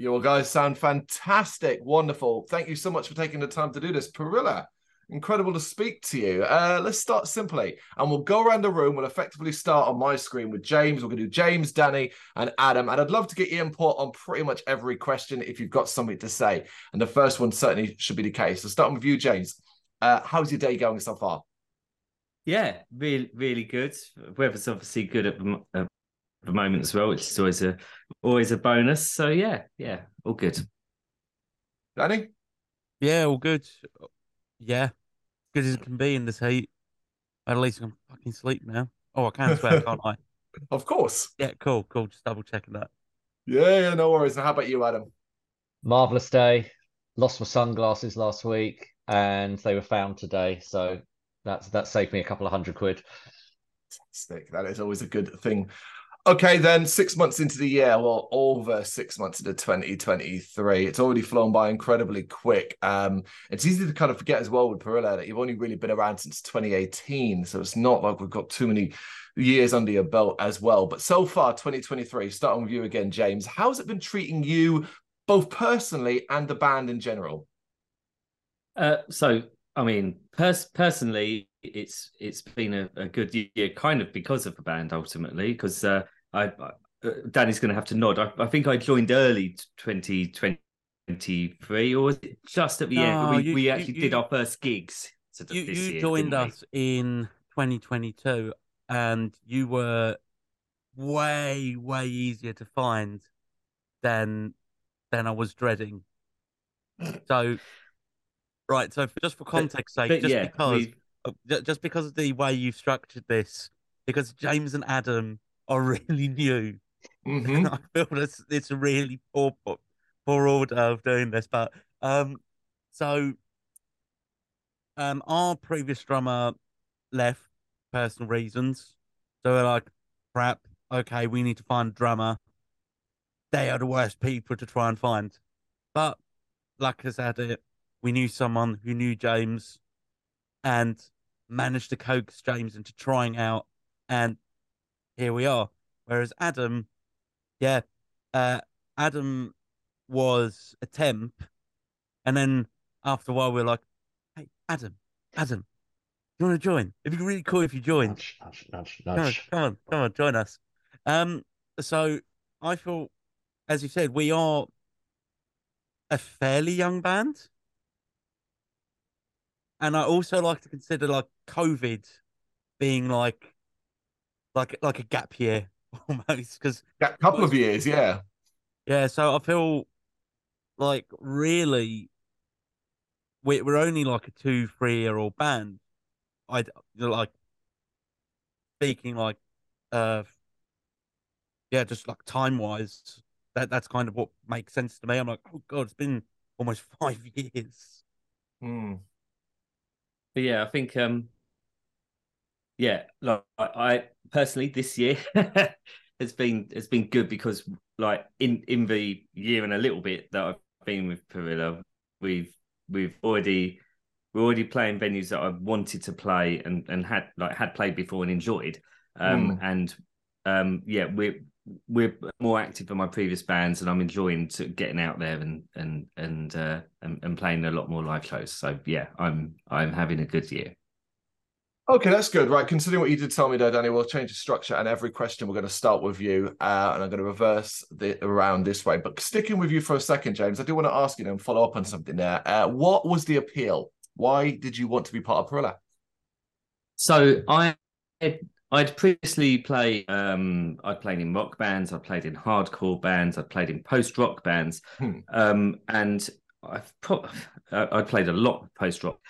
You guys sound fantastic. Wonderful. Thank you so much for taking the time to do this. Parrilla, incredible to speak to you. Uh, let's start simply and we'll go around the room. We'll effectively start on my screen with James. We're going to do James, Danny, and Adam. And I'd love to get your input on pretty much every question if you've got something to say. And the first one certainly should be the case. So, starting with you, James. Uh, how's your day going so far? Yeah, really, really good. Weather's obviously good at the moment as well, which is always a always a bonus. So yeah, yeah, all good. Danny? Yeah, all good. Yeah, good as it can be in this heat. At least I can fucking sleep now. Oh, I can't swear, can't I? Of course. Yeah, cool, cool. Just double checking that. Yeah, yeah, no worries. Now, how about you, Adam? Marvelous day. Lost my sunglasses last week, and they were found today. So that's that saved me a couple of hundred quid. Fantastic. That is always a good thing. Okay, then six months into the year, well, over six months into 2023, it's already flown by incredibly quick. Um, it's easy to kind of forget as well with Parrilla that you've only really been around since 2018, so it's not like we've got too many years under your belt as well. But so far, 2023, starting with you again, James, how's it been treating you both personally and the band in general? Uh, so, I mean, pers- personally, it's it's been a, a, good year, kind of because of the band ultimately, because. Uh, I, uh, Danny's going to have to nod. I, I, think I joined early 2023, or was it just at the no, end? We, you, we actually you, did our first gigs. You, you year, joined us in 2022, and you were way, way easier to find than than I was dreading. So, right. So, just for context sake, but, just yeah, because we... just because of the way you've structured this, because James and Adam are really new. Mm-hmm. I feel it's, it's a really poor, poor order of doing this. But um, so um, our previous drummer left personal reasons. So we're like, crap, okay, we need to find a drummer. They are the worst people to try and find. But like I said, it, we knew someone who knew James and managed to coax James into trying out. And here we are. Whereas Adam, yeah, uh, Adam was a temp, and then after a while we are like, "Hey, Adam, Adam, you want to join? It'd be really cool if you joined. Nudge, nudge, nudge, nudge. Come on, come on, join us." Um, so I feel, as you said, we are a fairly young band. And I also like to consider like COVID being like like like a gap year almost because a couple of years, yeah, yeah. So I feel like really we're we're only like a two three year old band. I like speaking like uh yeah, just like time wise, that that's kind of what makes sense to me. I'm like, oh god, it's been almost five years. Hmm. But yeah, I think um yeah, like I personally this year has been has been good because like in in the year and a little bit that I've been with Parrilla, we've we've already we're already playing venues that I wanted to play and and had like had played before and enjoyed. Um mm. and um yeah, we're we're more active than my previous bands and I'm enjoying to getting out there and and and uh and, and playing a lot more live shows. So yeah, I'm I'm having a good year. Okay, that's good. Right, considering what you did tell me there, Danny, we'll change the structure and every question we're going to start with you, uh, and I'm going to reverse the around this way. But sticking with you for a second, James, I do want to ask you and follow up on something there. Uh, what was the appeal? Why did you want to be part of Parrilla? So I I'd previously played um I played in rock bands, I played in hardcore bands, I played in post rock bands, hmm. um, and I've pro- I played a lot of post rock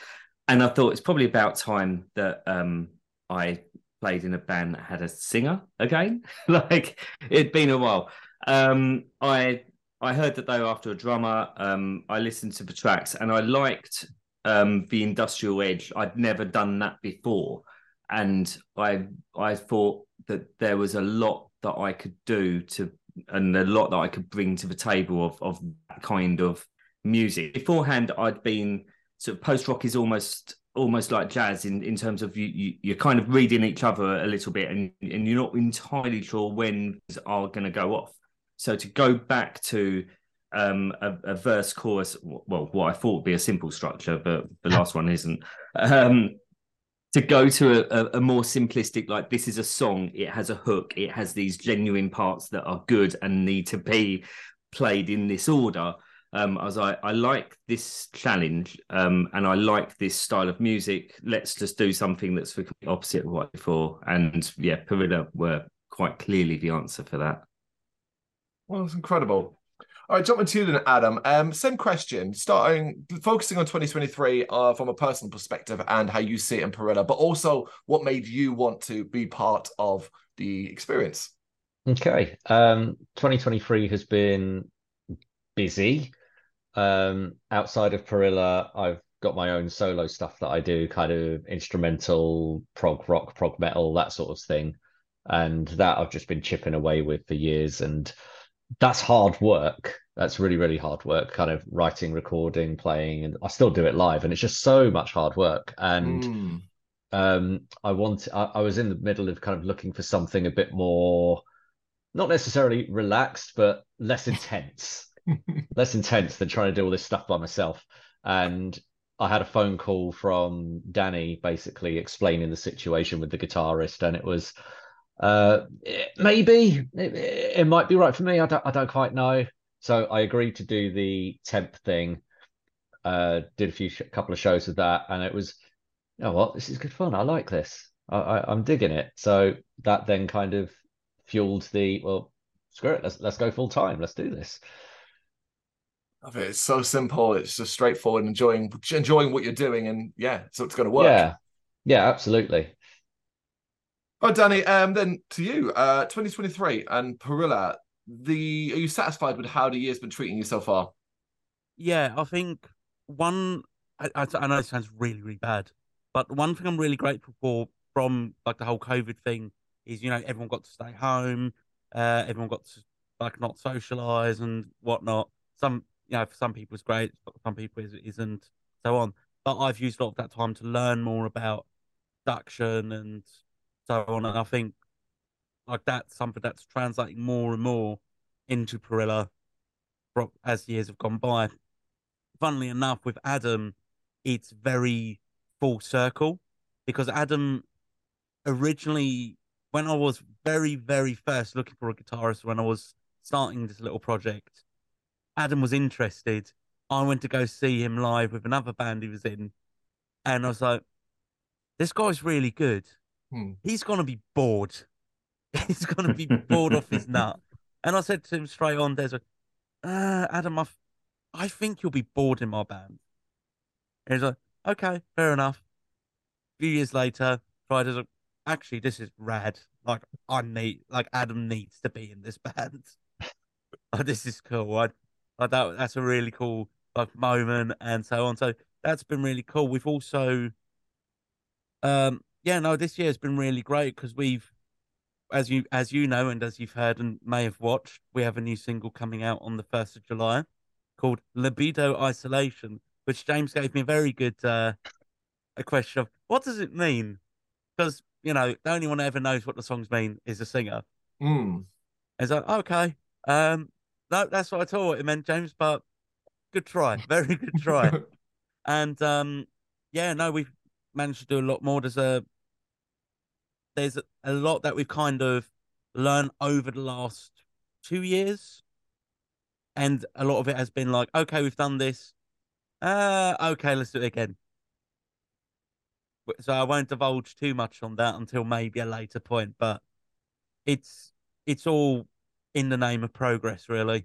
and I thought it's probably about time that um, I played in a band that had a singer again. like it'd been a while. Um, I I heard that they were after a drummer. Um, I listened to the tracks and I liked um, the industrial edge. I'd never done that before, and I I thought that there was a lot that I could do to and a lot that I could bring to the table of of that kind of music. Beforehand, I'd been sort of post rock is almost almost like jazz in, in terms of you, you are kind of reading each other a little bit and and you're not entirely sure when are going to go off so to go back to um, a, a, verse chorus. Well, what I thought would be a simple structure, but the last one isn't. Um, to go to a, a, more simplistic, like this is a song, it has a hook, it has these genuine parts that are good and need to be played in this order. Um, I was like, I like this challenge, um, and I like this style of music. Let's just do something that's the opposite of what before. And yeah, Parrilla were quite clearly the answer for that. Well, it's incredible. All right, jumping to you then, Adam. Um, same question, starting focusing on 2023 uh, from a personal perspective and how you see it in Parrilla, but also what made you want to be part of the experience. Okay, um, 2023 has been busy. Um, outside of Parrilla, I've got my own solo stuff that I do, kind of instrumental, prog rock, prog metal, that sort of thing, and that I've just been chipping away with for years and that's hard work. That's really, really hard work, kind of writing, recording, playing, and I still do it live, and it's just so much hard work. And mm. um, I want, I, I, was in the middle of kind of looking for something a bit more, not necessarily relaxed, but less intense, less intense than trying to do all this stuff by myself. And I had a phone call from Danny, basically explaining the situation with the guitarist, and it was uh, maybe it, it, might be right for me. I don't, I don't quite know. So I agreed to do the temp thing. Uh, did a few sh- couple of shows with that, and it was, you know what, this is good fun. I like this. I, I, I'm digging it. So that then kind of fueled the well, screw it. Let's let's go full time. Let's do this. I mean, it's so simple. It's just straightforward. Enjoying enjoying what you're doing, and yeah, so it's going to work. Yeah, yeah, absolutely. Oh, Danny, um, then to you, uh, 2023 and Parrilla, the are you satisfied with how the year's been treating you so far? Yeah, I think one. I, I, I know it sounds really, really bad, but one thing I'm really grateful for from like the whole COVID thing is you know everyone got to stay home, uh, everyone got to like not socialize and whatnot. Some you know for some people it's great, for some people it isn't, so on. But I've used a lot of that time to learn more about production and so on. And I think like that's something that's translating more and more into Parrilla as years have gone by. Funnily enough, with Adam, it's very full circle because Adam originally, when I was very, very first looking for a guitarist, when I was starting this little project, Adam was interested. I went to go see him live with another band he was in, and I was like, this guy's really good. Hmm. He's going to be bored. He's going to be bored off his nut. And I said to him straight on, there's a, uh, Adam, I, I think you'll be bored in my band. And he's like, okay, fair enough. A few years later, as a, actually, this is rad. Like, I need, like, Adam needs to be in this band. like, this is cool. I, like, that, that's a really cool, like, moment and so on. So that's been really cool. We've also, um, yeah, no, this year has been really great because we've, as you as you know, and as you've heard and may have watched, we have a new single coming out on the first of July called "Libido Isolation," which James gave me a very good uh, a question of what does it mean? Because you know, the only one that ever knows what the songs mean is the singer. Mm. It's like okay, um, no, that's what I thought it meant, James. But good try, very good try. and um, yeah, no, we've managed to do a lot more. There's a there's a lot that we've kind of learned over the last two years, and a lot of it has been like, okay, we've done this. Uh, okay, let's do it again. So I won't divulge too much on that until maybe a later point, but it's it's all in the name of progress, really.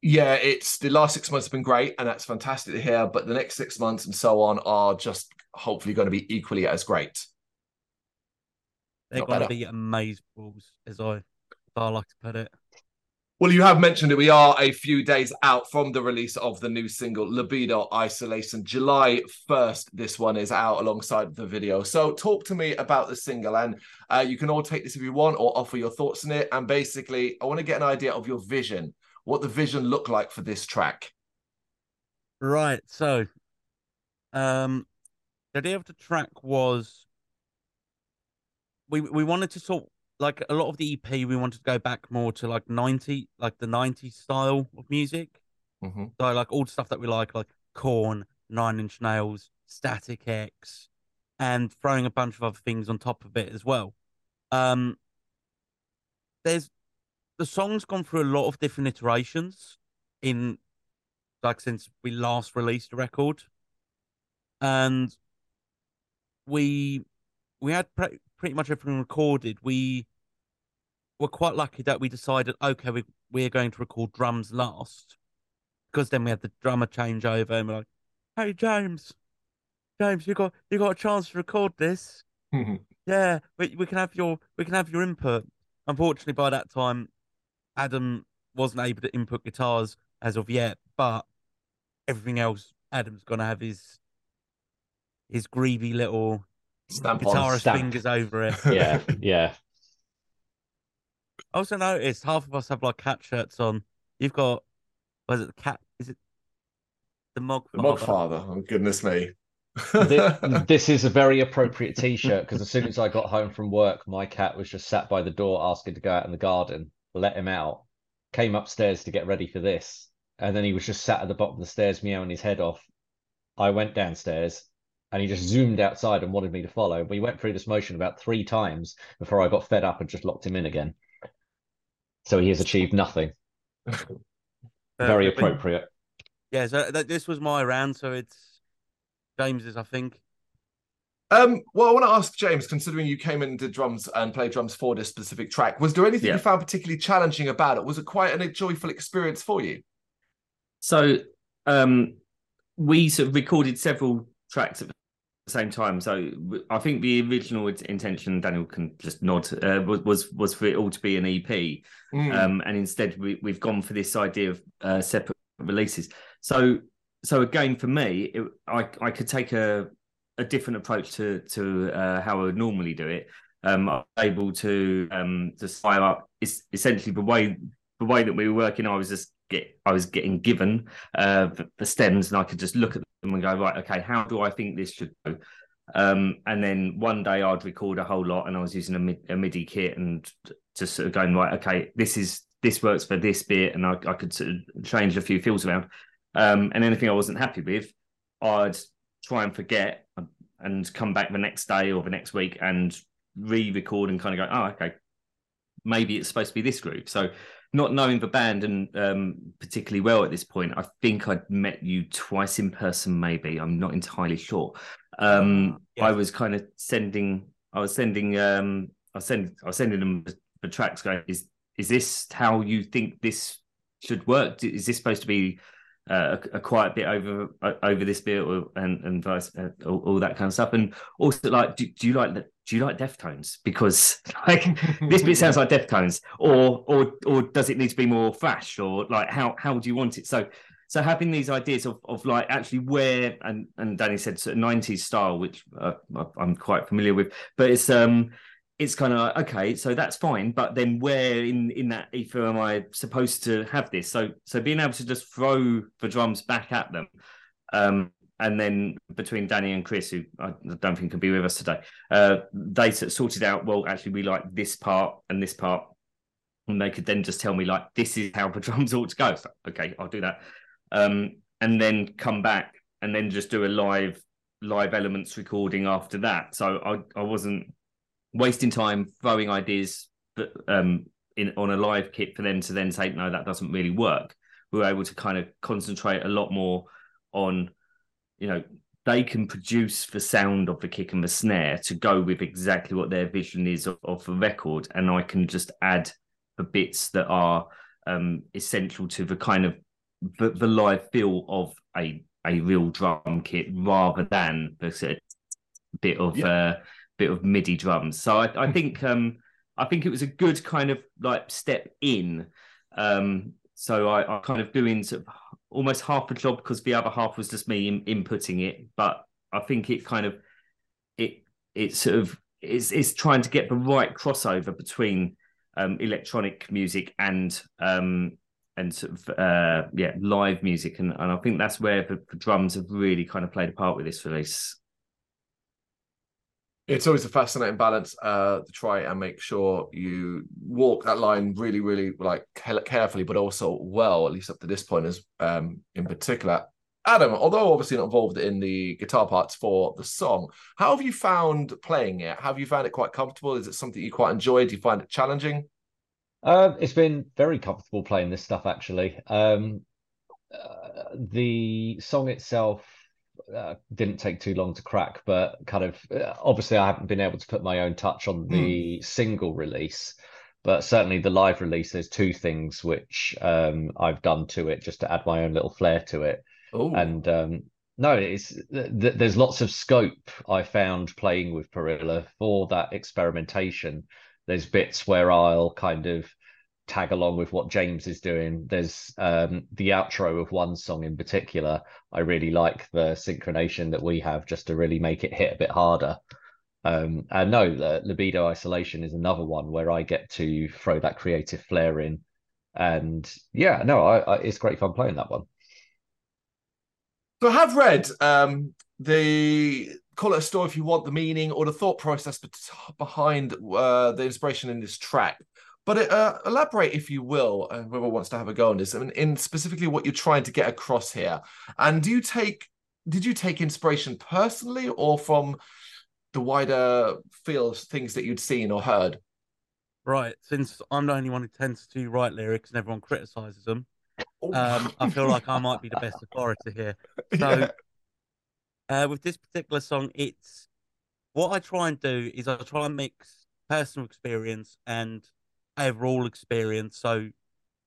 Yeah, it's the last six months have been great, and that's fantastic to hear. But the next six months and so on are just hopefully going to be equally as great. They're going to be amazeballs, as I, as I like to put it. Well, you have mentioned it. We are a few days out from the release of the new single, Libido Isolation. July 1st, this one is out alongside the video. So, talk to me about the single. And uh, you can all take this if you want or offer your thoughts on it. And basically, I want to get an idea of your vision, what the vision looked like for this track. Right. So, um, the idea of the track was we we wanted to sort like a lot of the EP we wanted to go back more to like 90 like the 90s style of music Mm-hmm. So like all the stuff that we like, like Korn, Nine Inch Nails, Static X, and throwing a bunch of other things on top of it as well. Um, there's the song's gone through a lot of different iterations in like since we last released the record, and we we had pre- pretty much everything recorded. We were quite lucky that we decided, okay, we we're going to record drums last, because then we had the drummer change over, and we're like, hey James, James, you got you got a chance to record this. yeah, we we can have your we can have your input. Unfortunately, by that time, Adam wasn't able to input guitars as of yet, but everything else, Adam's gonna have his his greedy little Stamp guitarist fingers over it. Yeah, yeah. I also noticed half of us have like cat shirts on. You've got, was it the cat? Is it the Mog? The Mog Father. Oh goodness me. this, this, is a very appropriate T-shirt because as soon as I got home from work, my cat was just sat by the door asking to go out in the garden. Let him out. Came upstairs to get ready for this, and then he was just sat at the bottom of the stairs meowing his head off. I went downstairs, and he just zoomed outside and wanted me to follow. We went through this motion about three times before I got fed up and just locked him in again. So he has achieved nothing. Very appropriate. Yeah, so th- this was my round, so it's James's, I think. Um, well, I want to ask James, considering you came in and did drums and played drums for this specific track, was there anything yeah. you found particularly challenging about it? Was it quite a joyful experience for you? So, um, we sort of recorded several tracks at the same time. So I think the original intention, Daniel can just nod, uh, was, was for it all to be an EP, mm. um, and instead we, we've gone for this idea of uh, separate releases. So so again, for me, it, I I could take a a different approach to to uh, how I would normally do it. Um, I'm able to um to fire up. It's essentially the way the way that we were working. I was just get I was getting given uh the, the stems, and I could just look at and go right. Okay, how do I think this should go? Um, and then one day I'd record a whole lot, and I was using a, a MIDI kit and just sort of going right. Okay, this is this works for this bit, and I, I could sort of change a few fills around. Um, and anything I wasn't happy with, I'd try and forget and come back the next day or the next week and re-record and kind of go, oh, okay, maybe it's supposed to be this group. So not knowing the band and um, particularly well at this point, I think I'd met you twice in person. Maybe I'm not entirely sure. Um, yeah. I was kind of sending, I was sending, um, I was sending, I was sending them the tracks. Going, is is this how you think this should work? Is this supposed to be uh, a, a, quiet bit over uh, over this bit or, and and vice uh, all, all, that kind of stuff. And also like do, do you like do you like Deftones? Because like this bit sounds like Deftones. Or or or does it need to be more thrash or like how how do you want it? So so having these ideas of, of like actually where and and Danny said sort of 90s style which uh, I'm quite familiar with. But it's um it's kind of like, okay, so that's fine, but then where in in that ether am I supposed to have this? So so being able to just throw the drums back at them, um, and then between Danny and Chris, who I don't think can be with us today, uh, they sorted out. Well, actually, we like this part and this part, and they could then just tell me like this is how the drums ought to go. So, okay, I'll do that, um, and then come back and then just do a live live elements recording after that. So I I wasn't wasting time throwing ideas um in on a live kit for them to then say no that doesn't really work we were able to kind of concentrate a lot more on you know they can produce the sound of the kick and the snare to go with exactly what their vision is of, of the record and i can just add the bits that are um essential to the kind of the, the live feel of a a real drum kit rather than the bit of yeah. uh bit of MIDI drums. So I, I think um, I think it was a good kind of like step in. Um, so I, I kind of doing sort of almost half a job because the other half was just me in, inputting it. But I think it kind of it it sort of is is trying to get the right crossover between um, electronic music and um, and sort of uh, yeah live music and, and I think that's where the, the drums have really kind of played a part with this release. It's always a fascinating balance uh, to try and make sure you walk that line really, really like carefully, but also well, at least up to this point, as um, in particular. Adam, although obviously not involved in the guitar parts for the song, how have you found playing it? Have you found it quite comfortable? Is it something you quite enjoy? Do you find it challenging? Uh, it's been very comfortable playing this stuff, actually. Um, uh, the song itself uh, didn't take too long to crack, but kind of uh, obviously I haven't been able to put my own touch on the mm. single release. But certainly the live release, there's two things which um, I've done to it just to add my own little flair to it. Ooh. And um, no, it's th- there's lots of scope I found playing with Parrilla for that experimentation. There's bits where I'll kind of tag along with what James is doing. There's um, the outro of one song in particular. I really like the synchronization that we have just to really make it hit a bit harder. Um, and no, the libido isolation is another one where I get to throw that creative flair in. And yeah, no, I, I, it's great fun playing that one. So I have read um, the call it a story if you want the meaning or the thought process behind uh, the inspiration in this track. But uh, elaborate, if you will, uh, whoever wants to have a go on this, I mean, in specifically what you're trying to get across here. And do you take, did you take inspiration personally or from the wider field, things that you'd seen or heard? Right. Since I'm the only one who tends to write lyrics and everyone criticizes them, oh. um, I feel like I might be the best authority here. So, yeah. uh, with this particular song, it's what I try and do is I try and mix personal experience and overall experience. So,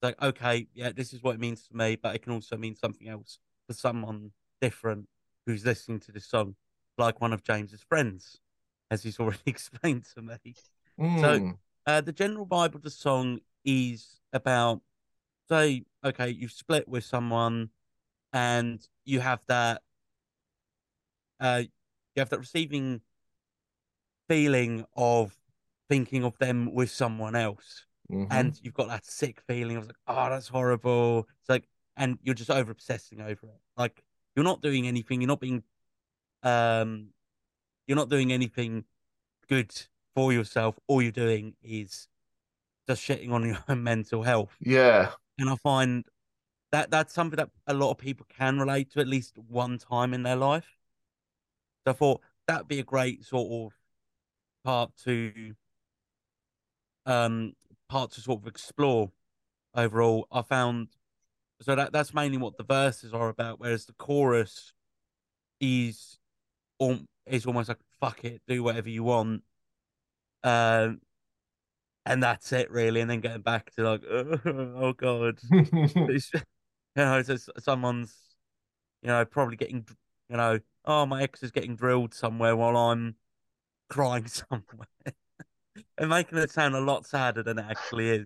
like, okay, yeah, this is what it means to me, but it can also mean something else for someone different who's listening to this song, like one of James's friends, as he's already explained to me. Mm. So, hmm. uh, the general vibe of the song is about, say, okay, you've split with someone, and you have that, uh, you have that receiving feeling of thinking of them with someone else. Mm-hmm. And you've got that sick feeling of like, oh, that's horrible. It's like, and you're just over obsessing over it. Like, you're not doing anything. You're not being, um, you're not doing anything good for yourself. All you're doing is just shitting on your own mental health. Yeah. And I find that that's something that a lot of people can relate to at least one time in their life. So I thought that'd be a great sort of part to um, part to sort of explore overall. I found so that that's mainly what the verses are about, whereas the chorus is um, is almost like fuck it, do whatever you want, um, and that's it really. And then getting back to like, oh, oh god, you know, so someone's you know probably getting you know, oh my ex is getting drilled somewhere while I'm crying somewhere and making it sound a lot sadder than it actually is.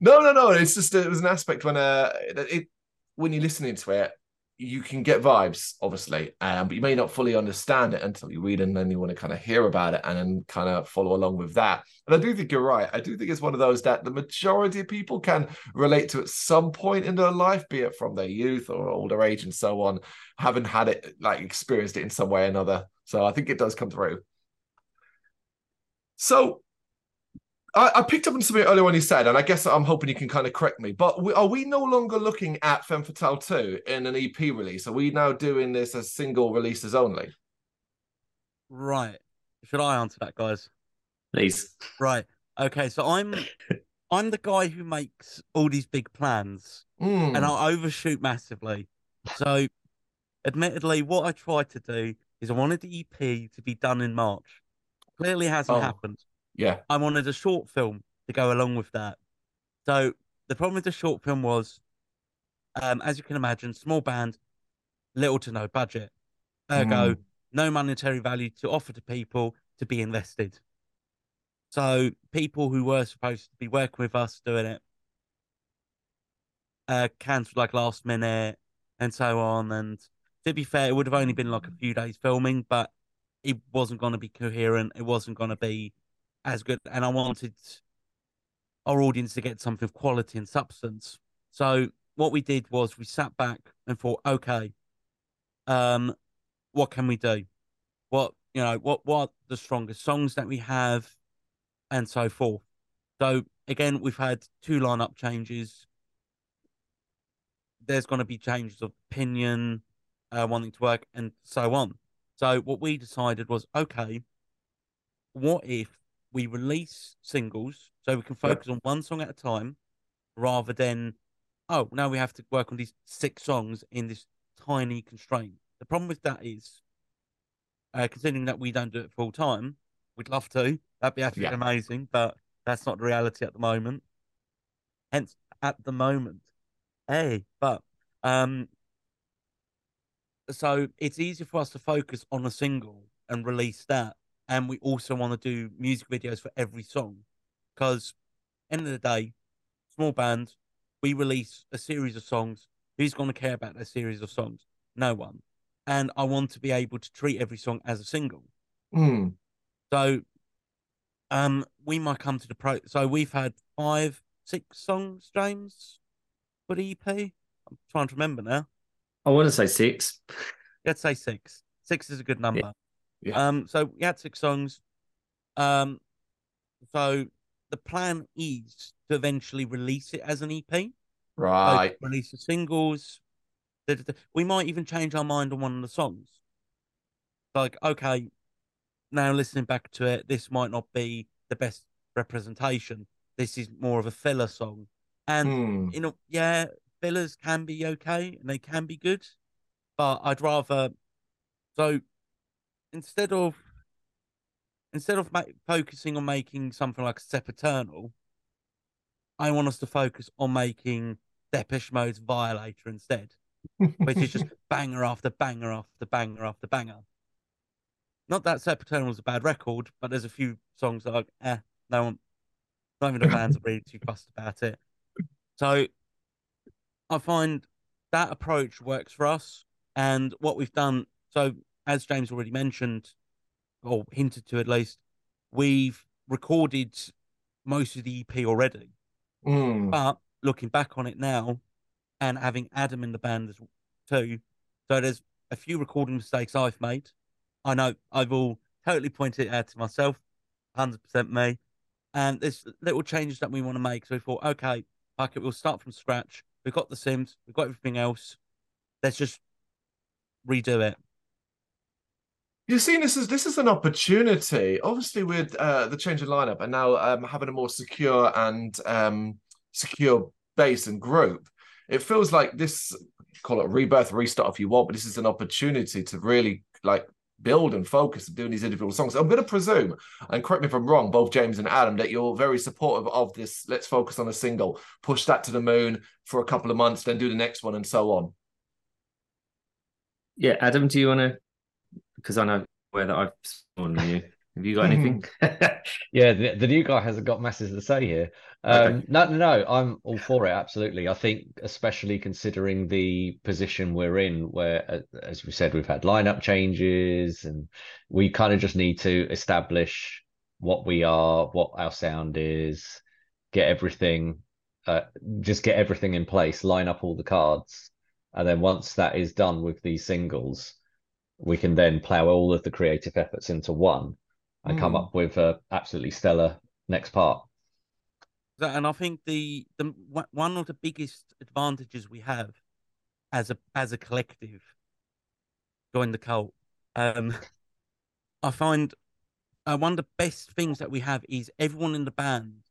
No, no, no. It's just it was an aspect when uh, it when you're listening to it, you can get vibes, obviously, um, but you may not fully understand it until you read and then you want to kind of hear about it and then kind of follow along with that. And I do think you're right. I do think it's one of those that the majority of people can relate to at some point in their life, be it from their youth or older age and so on, having had it like experienced it in some way or another. So I think it does come through. So I, I, picked up on something earlier when you said, and I guess I'm hoping you can kind of correct me, but we, are we no longer looking at Femme Fatale 2 in an EP release? Are we now doing this as single releases only? Right. Should I answer that, guys? Please. Right. Okay. So I'm I'm the guy who makes all these big plans mm. and I overshoot massively. So admittedly, what I tried to do is I wanted the EP to be done in March. Clearly hasn't oh, happened. Yeah. I wanted a short film to go along with that. So the problem with the short film was, um, as you can imagine, small band, little to no budget. Ergo, mm. no monetary value to offer to people to be invested. So people who were supposed to be working with us doing it uh, cancelled like last minute and so on. And to be fair, it would have only been like a few days filming, but it wasn't going to be coherent. It wasn't going to be as good. And I wanted our audience to get something of quality and substance. So what we did was we sat back and thought, okay, um, what can we do? What you know, what what the strongest songs that we have, and so forth. So again, we've had two lineup changes. There's going to be changes of opinion, uh, wanting to work, and so on. So what we decided was, okay, what if we release singles so we can focus yep. on one song at a time, rather than, oh, now we have to work on these six songs in this tiny constraint. The problem with that is, uh, considering that we don't do it full time, we'd love to. That'd be absolutely yeah. amazing, but that's not the reality at the moment. Hence, at the moment, hey, but um, so it's easier for us to focus on a single and release that, and we also want to do music videos for every song, because end of the day, small band, we release a series of songs. Who's going to care about that series of songs? No one. And I want to be able to treat every song as a single. Mm. So um, we might come to the pro. So we've had five, six songs, James, for the EP. I'm trying to remember now. I want to say six. Let's say six. Six is a good number. Yeah. yeah. Um. So we had six songs. Um. So the plan is to eventually release it as an EP. Right. So release the singles. We might even change our mind on one of the songs. Like, okay, now listening back to it, this might not be the best representation. This is more of a filler song. And mm. you know, yeah, fillers can be okay and they can be good, but I'd rather so instead of instead of ma- focusing on making something like Sempiternal, I want us to focus on making Depeche Mode's Violator instead, which is just banger after banger after banger after banger. Not that Sempiternal was a bad record, but there's a few songs that are, eh, no one, not even the fans are really too fussed about it. So I find that approach works for us. And what we've done, so as James already mentioned, or hinted to at least, we've recorded most of the EP already. Mm. But looking back on it now and having Adam in the band as too, so there's a few recording mistakes I've made. I know I've all totally pointed it out to myself, 100% me. And there's little changes that we want to make. So we thought, okay, fuck it, we'll start from scratch. We've got the Sims, we've got everything else. Let's just redo it. You're seeing this as this is an opportunity, obviously, with uh, the change in lineup and now um, having a more secure and um, secure base and group. It feels like this, call it rebirth, restart if you want, but this is an opportunity to really like build and focus on doing these individual songs. I'm going to presume, and correct me if I'm wrong, both James and Adam, that you're very supportive of this. Let's focus on a single, push that to the moon for a couple of months, then do the next one, and so on. Yeah, Adam, do you want to because I know where that I've on you. Have you got anything? yeah, the, the, new guy hasn't got masses to say here. Um, okay. No, no, no. I'm all for it. Absolutely. I think, especially considering the position we're in, where, as we said, we've had lineup changes, and we kind of just need to establish what we are, what our sound is, get everything, uh, just get everything in place, line up all the cards, and then once that is done with these singles, we can then plow all of the creative efforts into one and mm. come up with a absolutely stellar next part. And I think the the one of the biggest advantages we have as a as a collective, join the cult. Um, I find uh, one of the best things that we have is everyone in the band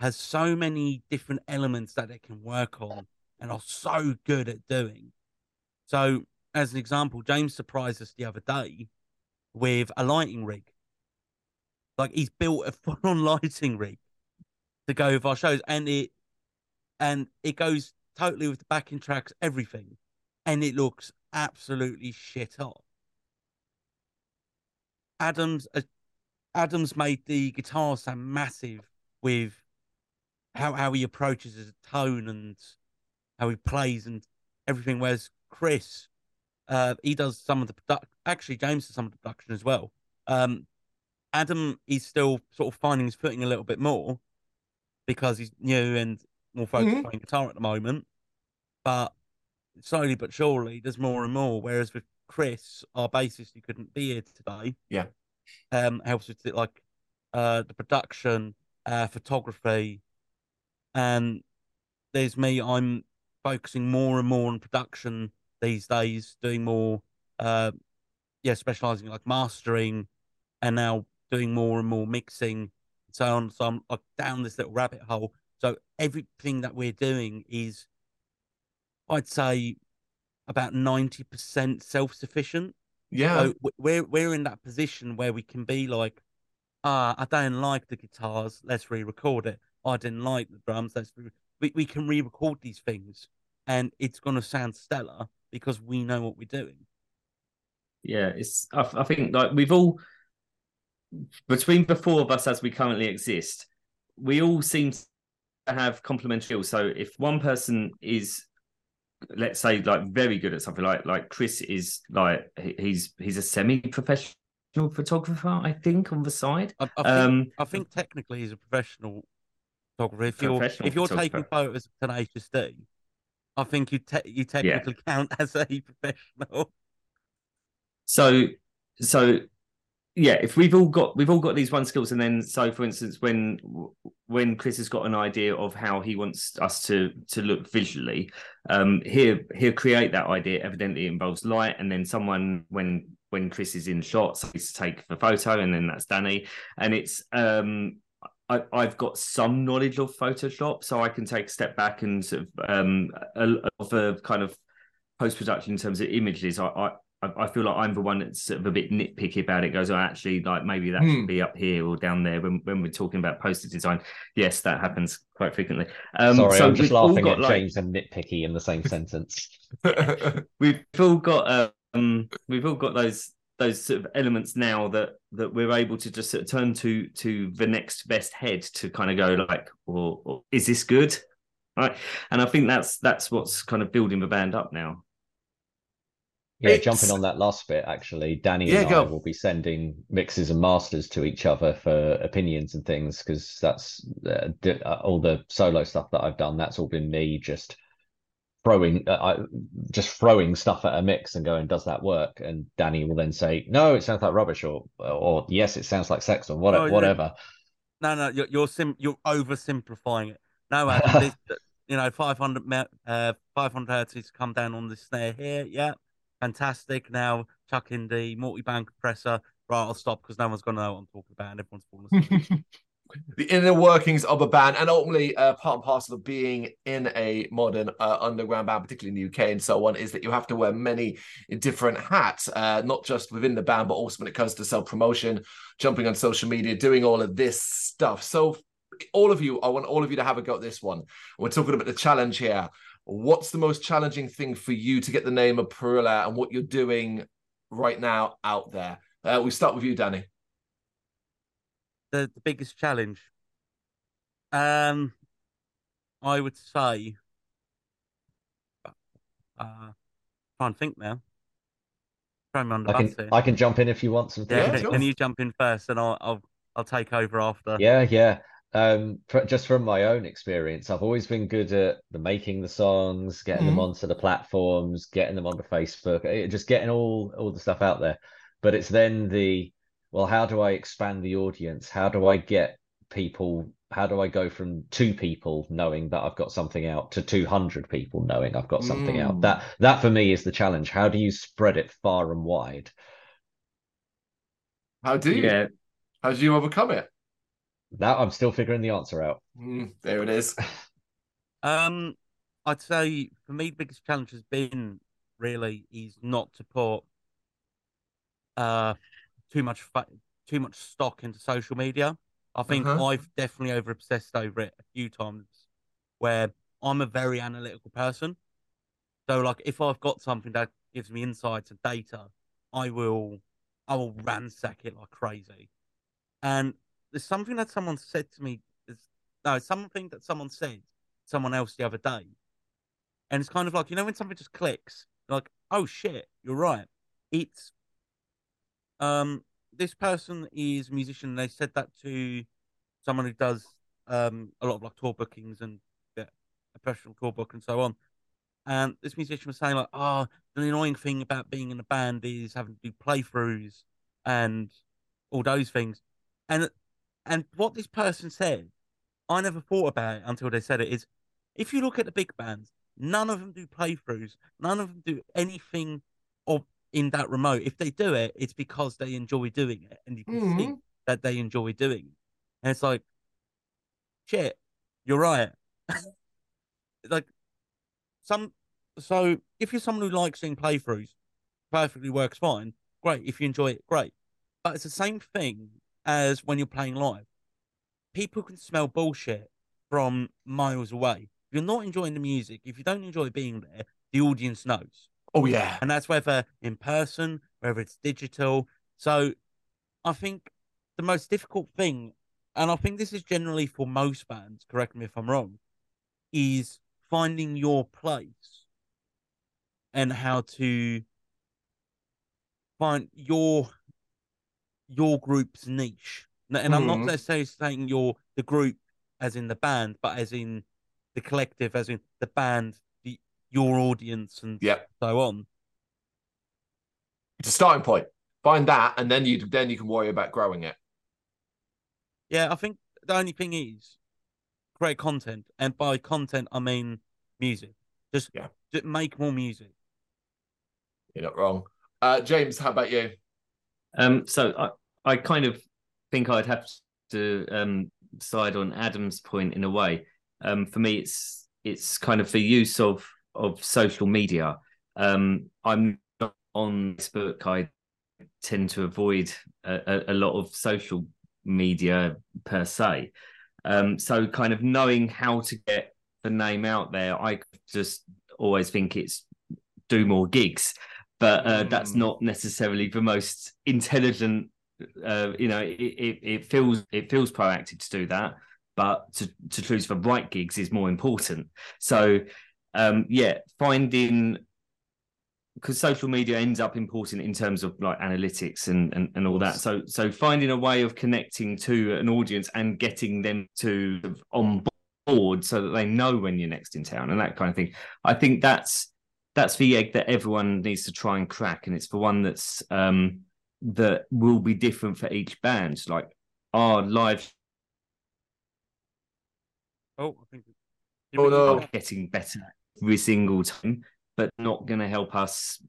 has so many different elements that they can work on and are so good at doing. So as an example, James surprised us the other day with a lighting rig. Like he's built a full on lighting rig to go with our shows, and it and it goes totally with the backing tracks, everything, and it looks absolutely shit hot. Adams, uh, Adams made the guitar sound massive with how how he approaches his tone and how he plays and everything. Whereas Chris uh, he does some of the production. Actually, James does some of the production as well. Um, Adam is still sort of finding his footing a little bit more because he's new and more focused mm-hmm. playing guitar at the moment. But slowly but surely, there's more and more. Whereas with Chris, our bassist, who couldn't be here today. Yeah. Um, helps with it, like uh the production, uh, photography, and there's me. I'm focusing more and more on production these days, doing more, uh, yeah, specializing like mastering, and now doing more and more mixing, and so on. So I'm like down this little rabbit hole. So everything that we're doing is, I'd say, about ninety percent self sufficient. Yeah. So we're we're in that position where we can be like, ah, I don't like the guitars. Let's re-record it. I didn't like the drums. Let's re- we we can re-record these things, and it's gonna sound stellar because we know what we're doing. Yeah, it's. I, I think like we've all between the four of us as we currently exist, we all seem to have complementary skills. So if one person is let's say like very good at something like like Chris is like he's he's a semi-professional photographer I think on the side I, I, think, um, I think technically he's a professional photographer if you're if you're taking photos of Tenacious D I think you te- you technically yeah. count as a professional so so yeah, if we've all got we've all got these one skills, and then so for instance, when when Chris has got an idea of how he wants us to to look visually, um, he'll he'll create that idea. Evidently, involves light, and then someone when when Chris is in shots, he's to take the photo, and then that's Danny, and it's um. I, I've got some knowledge of Photoshop, so I can take a step back and sort of um, of a kind of post production in terms of images. I, I I, feel like I'm the one that's sort of a bit nitpicky about it. Goes, oh, actually, like maybe that should hmm. be up here or down there. When when we're talking about poster design, yes, that happens quite frequently. Um, Sorry, so I'm just laughing at like... James and nitpicky in the same sentence. we've all got um, we've all got those those sort of elements now that that we're able to just sort of turn to to the next best head to kind of go like, or, or is this good? Right, and I think that's that's what's kind of building the band up now. Yeah, it's... jumping on that last bit, actually, Danny yeah, and go. I will be sending mixes and masters to each other for opinions and things because that's uh, uh, all the solo stuff that I've done. That's all been me just throwing, uh, I, just throwing stuff at a mix and going, "Does that work?" And Danny will then say, "No, it sounds like rubbish," or "Or yes, it sounds like sex," or whatever. Oh, whatever. No, no, you're you're, sim- you're oversimplifying it. No, Adam, this, you know, 500 uh, 500 hertz come down on the snare here. Yeah, fantastic. Now chuck in the multi-band compressor. Right, I'll stop because no one's going to know what I'm talking about and everyone's falling asleep. the inner workings of a band and ultimately uh, part and parcel of being in a modern uh, underground band particularly in the uk and so on is that you have to wear many different hats uh, not just within the band but also when it comes to self promotion jumping on social media doing all of this stuff so all of you i want all of you to have a go at this one we're talking about the challenge here What's the most challenging thing for you to get the name of Parrilla and what you're doing right now out there? Uh, we start with you, Danny. The, the biggest challenge, um, I would say, uh, try and think now. Try me on the I can, I can jump in if you want some. Yeah, can, can, you jump in first, and I'll I'll, I'll take over after. Yeah, yeah um just from my own experience i've always been good at the making the songs getting mm-hmm. them onto the platforms getting them onto facebook eh, just getting all all the stuff out there. But it's then the well how do i expand the audience? How do i get people how do i go from two people knowing that i've got something out to 200 people knowing i've got something mm. out? That that for me is the challenge. How do you spread it far and wide? How do you? Yeah. how do you overcome it that I'm still figuring the answer out. Mm, there it is. um, I'd say for me, the biggest challenge has been really is not to put uh too much fa- too much stock into social media. I think uh-huh. I've definitely over obsessed over it a few times, where I'm a very analytical person. So, like, if I've got something that gives me insights and data, I will, I will ransack it like crazy. And there's something that someone said to me. No, something that someone said someone else the other day, and it's kind of like you know when something just clicks, like oh shit, you're right. It's um this person is a musician. They said that to someone who does um a lot of like tour bookings and yeah, a professional tour book and so on. and this musician was saying like, "Oh, the annoying thing about being in a band is having to do playthroughs and all those things," and and what this person said, I never thought about it until they said it. Is if you look at the big bands, none of them do playthroughs, none of them do anything of in that remote. If they do it, it's because they enjoy doing it, and you can mm-hmm. see that they enjoy doing it. And it's like, shit, you're right. like some so if you're someone who likes seeing playthroughs, perfectly works fine. Great. If you enjoy it, great. But it's the same thing as when you're playing live. People can smell bullshit from miles away. If you're not enjoying the music, if you don't enjoy being there, the audience knows. Oh yeah. And that's whether in person, whether it's digital. So I think the most difficult thing, and I think this is generally for most bands, correct me if I'm wrong, is finding your place and how to find your your group's niche. And mm. I'm not mm-hmm. necessarily saying you're the group as in the band, but as in the collective, as in the band, the, your audience, and yep. so on. It's a starting point. Find that, and then you then you can worry about growing it. Yeah, I think the only thing is create content, and by content I mean music. Just yeah, just make more music. You're not wrong. Uh, James, how about you? Um, so I, I kind of think I'd have to um, side on Adam's point in a way. Um, for me, it's it's kind of the use of of social media. Um, I'm not on Facebook. I tend to avoid a, a, lot of social media per se. Um, so, kind of knowing how to get the name out there, I just always think it's do more gigs, but uh, mm. that's not necessarily the most intelligent. Uh, you know, it, it, it feels it feels proactive to do that, but to to choose the right gigs is more important. So, um, yeah, finding because social media ends up important in terms of like analytics and, and and all that so so finding a way of connecting to an audience and getting them to on board so that they know when you're next in town and that kind of thing i think that's that's the egg that everyone needs to try and crack and it's the one that's um that will be different for each band. Like our live oh i think oh no. getting better every single time but not going to help us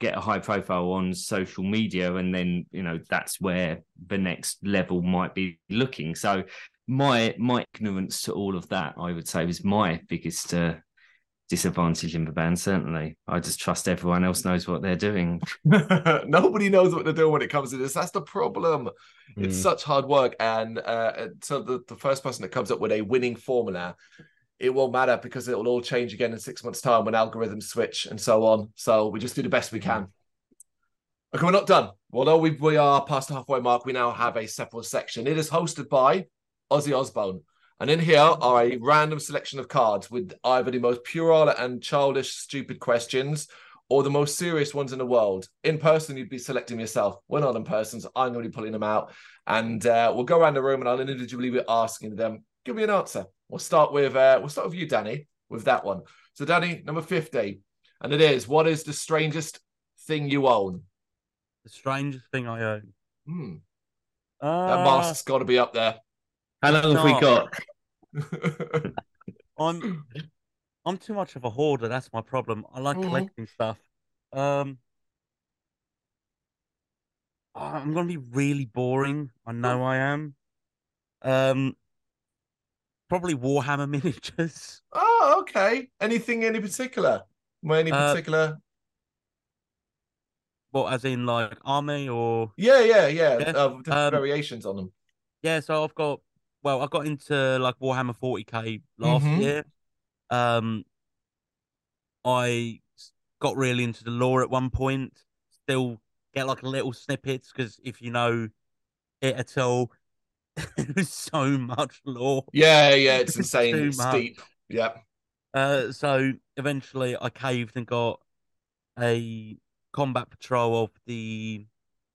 get a high profile on social media. And then you know that's where the next level might be looking. So my my ignorance to all of that i would say was my biggest uh, disadvantage in the band certainly i just trust everyone else knows what they're doing nobody knows what they're doing when it comes to this that's the problem mm. it's such hard work and uh, so the, the first person that comes up with a winning formula it won't matter because it will all change again in six months' time when algorithms switch and so on. So we just do the best we can. Okay, we're not done. Although we, we are past the halfway mark, we now have a separate section. It is hosted by Ozzy Osbourne. And in here are a random selection of cards with either the most puerile and childish, stupid questions or the most serious ones in the world. In person, you'd be selecting yourself. We're not in person, so I'm going to be pulling them out. And uh, we'll go around the room and I'll individually be asking them, give me an answer. We'll start with uh, we'll start with you, Danny, with that one. So, Danny, number fifty, and it is: what is the strangest thing you own? The strangest thing I own. Hmm. Uh, that mask's got to be up there. How long have we got? I'm I'm too much of a hoarder. That's my problem. I like mm-hmm. collecting stuff. Um, I'm gonna be really boring. I know I am. Um, probably Warhammer miniatures. Oh, okay. Anything any particular? Any uh, particular? What, as in like army or? Yeah, yeah, yeah. yeah? Uh, um, variations on them. Yeah, so I've got. Well, I got into like Warhammer 40k last mm-hmm. year. Um, I got really into the lore at one point. Still get like little snippets because if you know it at all, There's so much lore. Yeah, yeah, it's insane. it's steep. Yeah. Uh, so eventually, I caved and got a combat patrol of the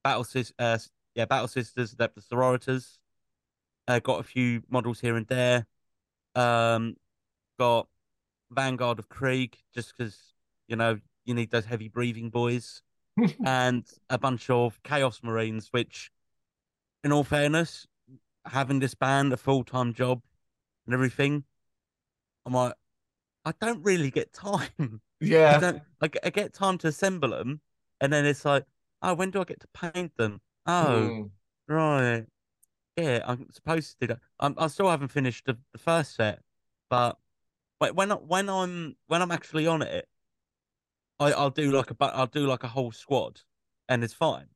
battle sis- uh, yeah, battle sisters, the sororitas. Uh, got a few models here and there. Um, got Vanguard of Krieg, just because you know you need those heavy breathing boys, and a bunch of Chaos Marines, which, in all fairness, having this band a full time job and everything, I'm like, I don't really get time. Yeah. I, don't, I, I get time to assemble them, and then it's like, oh, when do I get to paint them? Oh, Mm. right. Yeah, I'm supposed to do that. I'm, I still haven't finished the, the first set, but when I- when I'm when I'm actually on it, I, I'll do like a I'll do like a whole squad, and it's fine.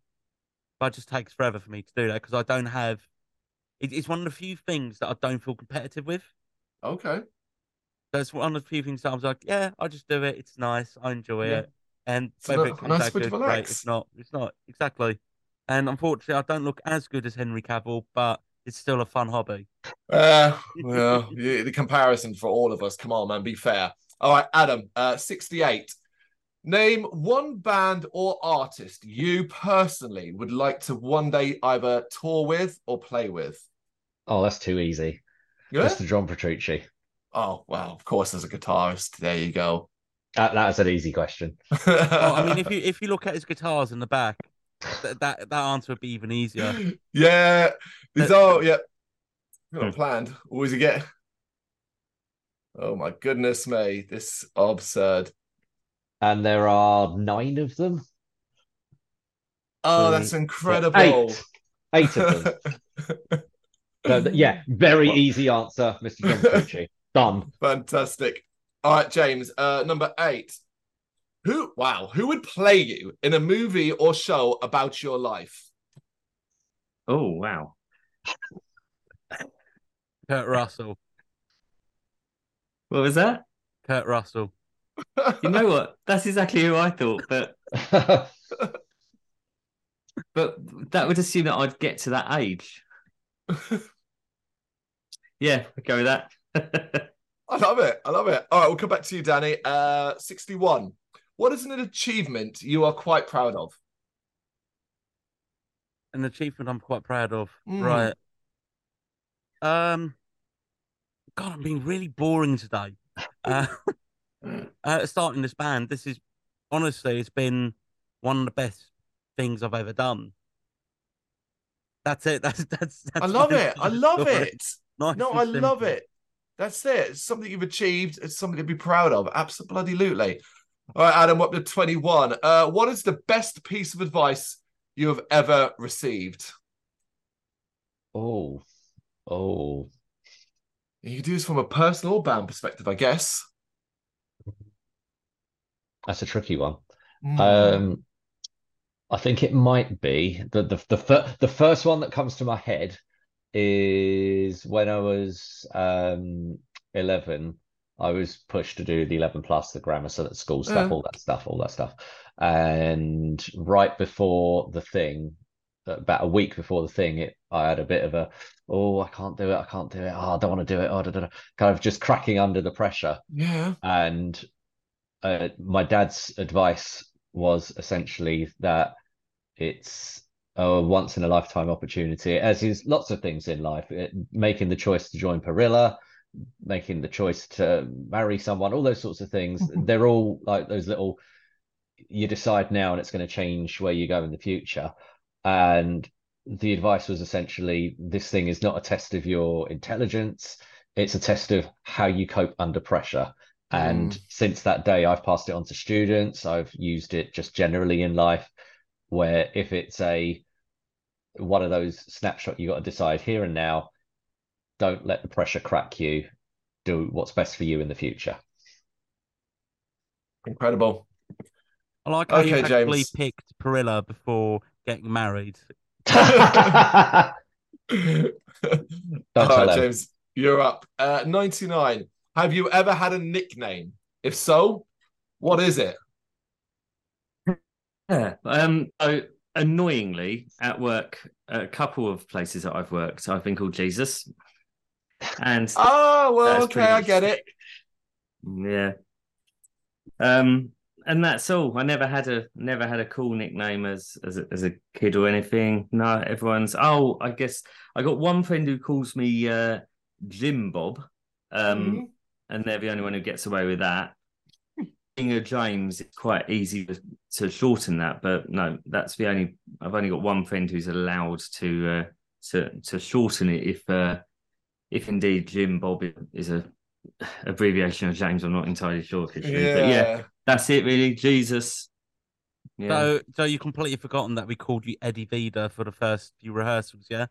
But it just takes forever for me to do that because I don't have. It, it's one of the few things that I don't feel competitive with. Okay. That's one of the few things that I was like, yeah, I'll just do it. It's nice. I enjoy Yeah. it. And It's whether a it comes nice out to good, great. relax. If not, it's not exactly. And unfortunately, I don't look as good as Henry Cavill, but it's still a fun hobby. Uh, well, the the comparison for all of us. Come on, man, be fair. All right, Adam, uh, 68. Name one band or artist you personally would like to one day either tour with or play with. Oh, that's too easy. Yeah? Mr. John Petrucci. Oh, well, of course, as a guitarist. There you go. That, that's an easy question. Well, I mean, if you if you look at his guitars in the back, that that, that answer would be even easier. yeah, these Uh, are, yeah, not planned. Always you get. Oh, my goodness me. This absurd. And there are nine of them. Oh, Um, that's incredible. Eight. Eight of them. So, yeah, very easy answer, Mr. John Petrucci. Done. Fantastic. All right, James. Uh, number eight. Who? Wow. Who would play you in a movie or show about your life? Oh wow. Kurt Russell. What was that? Kurt Russell. You know what? That's exactly who I thought, but but that would assume that I'd get to that age. Yeah, I'd go with that. I love it. I love it. All right, we'll come back to you, Danny. Uh, sixty-one. What is an achievement you are quite proud of? An achievement I'm quite proud of. Mm. Right. Um. God, I'm being really boring today. Uh, uh, starting this band, this is honestly, it's been one of the best things I've ever done. That's it. That's that's. that's I love it. I love story. it. Nice No, I love it. That's it. It's something you've achieved. It's something to be proud of. Absolutely. All right, Adam, up to 21. Uh, what is the best piece of advice you have ever received? oh, oh. You can do this from a personal or band perspective, I guess. That's a tricky one. Mm. Um, I think it might be the the the, fir- the first one that comes to my head is when I was um 11. I was pushed to do the 11 plus, the grammar so that school stuff, Yeah. all that stuff, all that stuff. And right before the thing, about a week before the thing, it I had a bit of a, oh, I can't do it, I can't do it, oh, I don't want to do it, oh, da, da, da. kind of just cracking under the pressure yeah. and uh, my dad's advice was essentially that it's a once in a lifetime opportunity, as is lots of things in life. It- making the choice to join Parrilla, making the choice to marry someone, all those sorts of things. They're all like those little. You decide now, and it's going to change where you go in the future. And the advice was essentially this thing is not a test of your intelligence it's a test of how you cope under pressure and Mm. since that day i've passed it on to students i've used it just generally in life where if it's a one of those snapshot you got to decide here and now don't let the pressure crack you do what's best for you in the future Incredible. I like how you Okay, actually James. picked Parrilla before getting married. All tell right, them. James, you're up. Uh, 99. Have you ever had a nickname? If so, what is it? Yeah. Um. So annoyingly, at work, a couple of places that I've worked, I've been called Jesus, and Oh, well, okay, I get it. yeah. Um. And that's all. I never had a never had a cool nickname as as a, as a kid or anything. No, everyone's. Oh, I guess I got one friend who calls me uh, Jim Bob. Um. Mhm. and they're the only one who gets away with that. Being a James, it's quite easy to, to, shorten that, but no, that's the only. I've only got one friend who's allowed to uh, to to shorten it if uh, if indeed Jim Bob is a abbreviation of James. I'm not entirely sure. If yeah. But yeah, that's it really. Jesus. Yeah. So, so you completely forgotten that we called you Eddie Vedder for the first few rehearsals, yeah?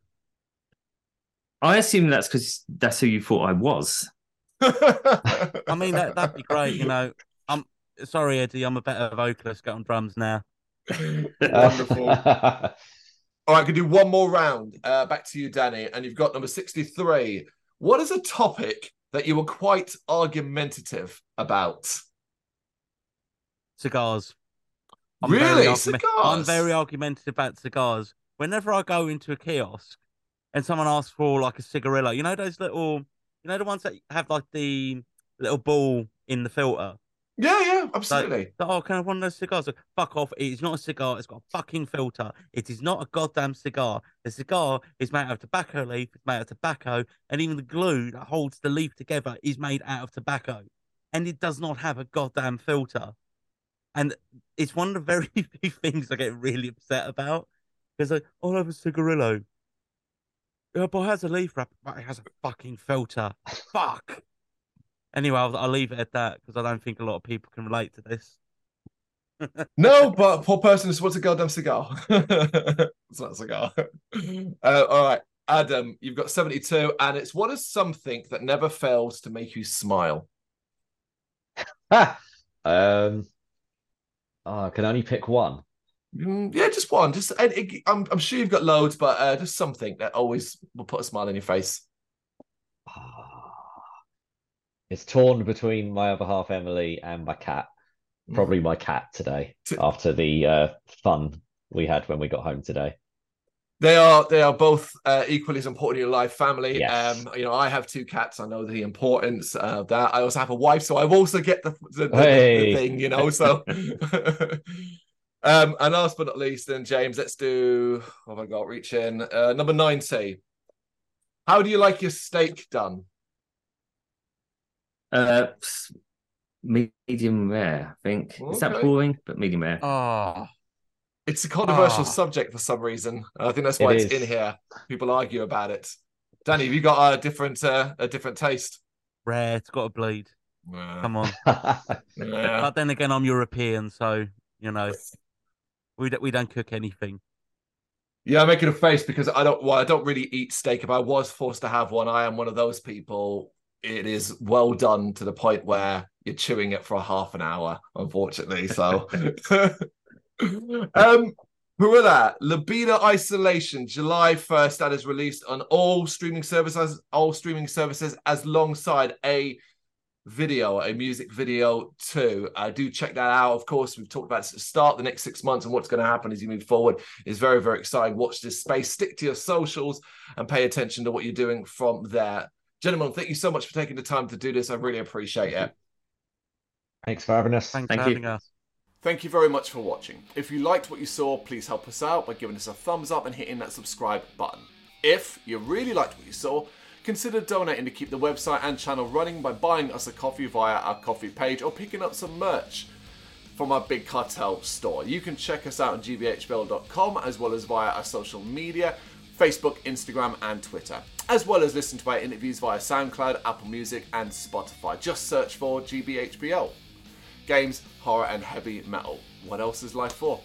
I assume that's because that's who you thought I was. I mean, that that'd be great. You know, I'm sorry, Eddie. I'm a better vocalist. Get on drums now. Wonderful. All right, I can do one more round. Uh, back to you, Danny, and you've got number sixty-three. What is a topic that you were quite argumentative about? Cigars. I'm really? Very cigars? I'm very argumentative about cigars. Whenever I go into a kiosk and someone asks for like a cigarillo, you know those little, you know the ones that have like the little ball in the filter. Yeah, yeah, absolutely. So, oh, can I have one of those cigars? Fuck off! It's not a cigar. It's got a fucking filter. It is not a goddamn cigar. The cigar is made out of tobacco leaf. It's made out of tobacco, and even the glue that holds the leaf together is made out of tobacco, and it does not have a goddamn filter. And it's one of the very few things I get really upset about because like, oh, I'll have a cigarillo. Yeah, but it has a leaf wrap, but it has a fucking filter. Fuck. Anyway, I'll, I'll leave it at that because I don't think a lot of people can relate to this. no, but poor person just wants a goddamn cigar. it's not a cigar. Uh, all right, Adam, you've got 72, and it's what is something that never fails to make you smile? um, oh, I can only pick one. Mm, yeah, just one. Just I'm, I'm sure you've got loads, but uh, just something that always will put a smile on your face. It's torn between my other half, Emily, and my cat. Mm. Probably my cat today, after the uh, fun we had when we got home today. They are they are both uh, equally as important in your life, family. Yes. Um, you know, I have two cats. I know the importance of that. I also have a wife, so I've also get the the, the, hey. the thing, you know. So, um, and last but not least, then James, let's do. Oh my God, reach in uh, number ninety. How do you like your steak done? Uh, medium rare, I think. Okay. Is that boring? But medium rare. Oh. It's a controversial oh. subject for some reason. I think that's why it it's is. in here. People argue about it. Danny, have you got a different uh, a different taste? Rare. It's got a bleed. Yeah. Come on. yeah. But then again, I'm European, so you know, we don't, we don't cook anything. Yeah, I'm making a face because I don't. Well, I don't really eat steak. If I was forced to have one, I am one of those people it is well done to the point where you're chewing it for a half an hour, unfortunately. So, um, who are that? Libido Isolation, July 1st, that is released on all streaming services, all streaming services, as alongside a video, a music video too. Uh, do check that out. Of course, we've talked about start the next six months and what's going to happen as you move forward is very, very exciting. Watch this space, stick to your socials, and pay attention to what you're doing from there. Gentlemen, thank you so much for taking the time to do this. I really appreciate it. Thanks for having us. Thanks thank for you. having us. Thank you very much for watching. If you liked what you saw, please help us out by giving us a thumbs up and hitting that subscribe button. If you really liked what you saw, consider donating to keep the website and channel running by buying us a coffee via our Ko-fi page or picking up some merch from our Big Cartel store. You can check us out on gbhbl.com as well as via our social media Facebook, Instagram, and Twitter, as well as listen to our interviews via SoundCloud, Apple Music, and Spotify. Just search for GBHBL. Games, horror, and heavy metal. What else is life for?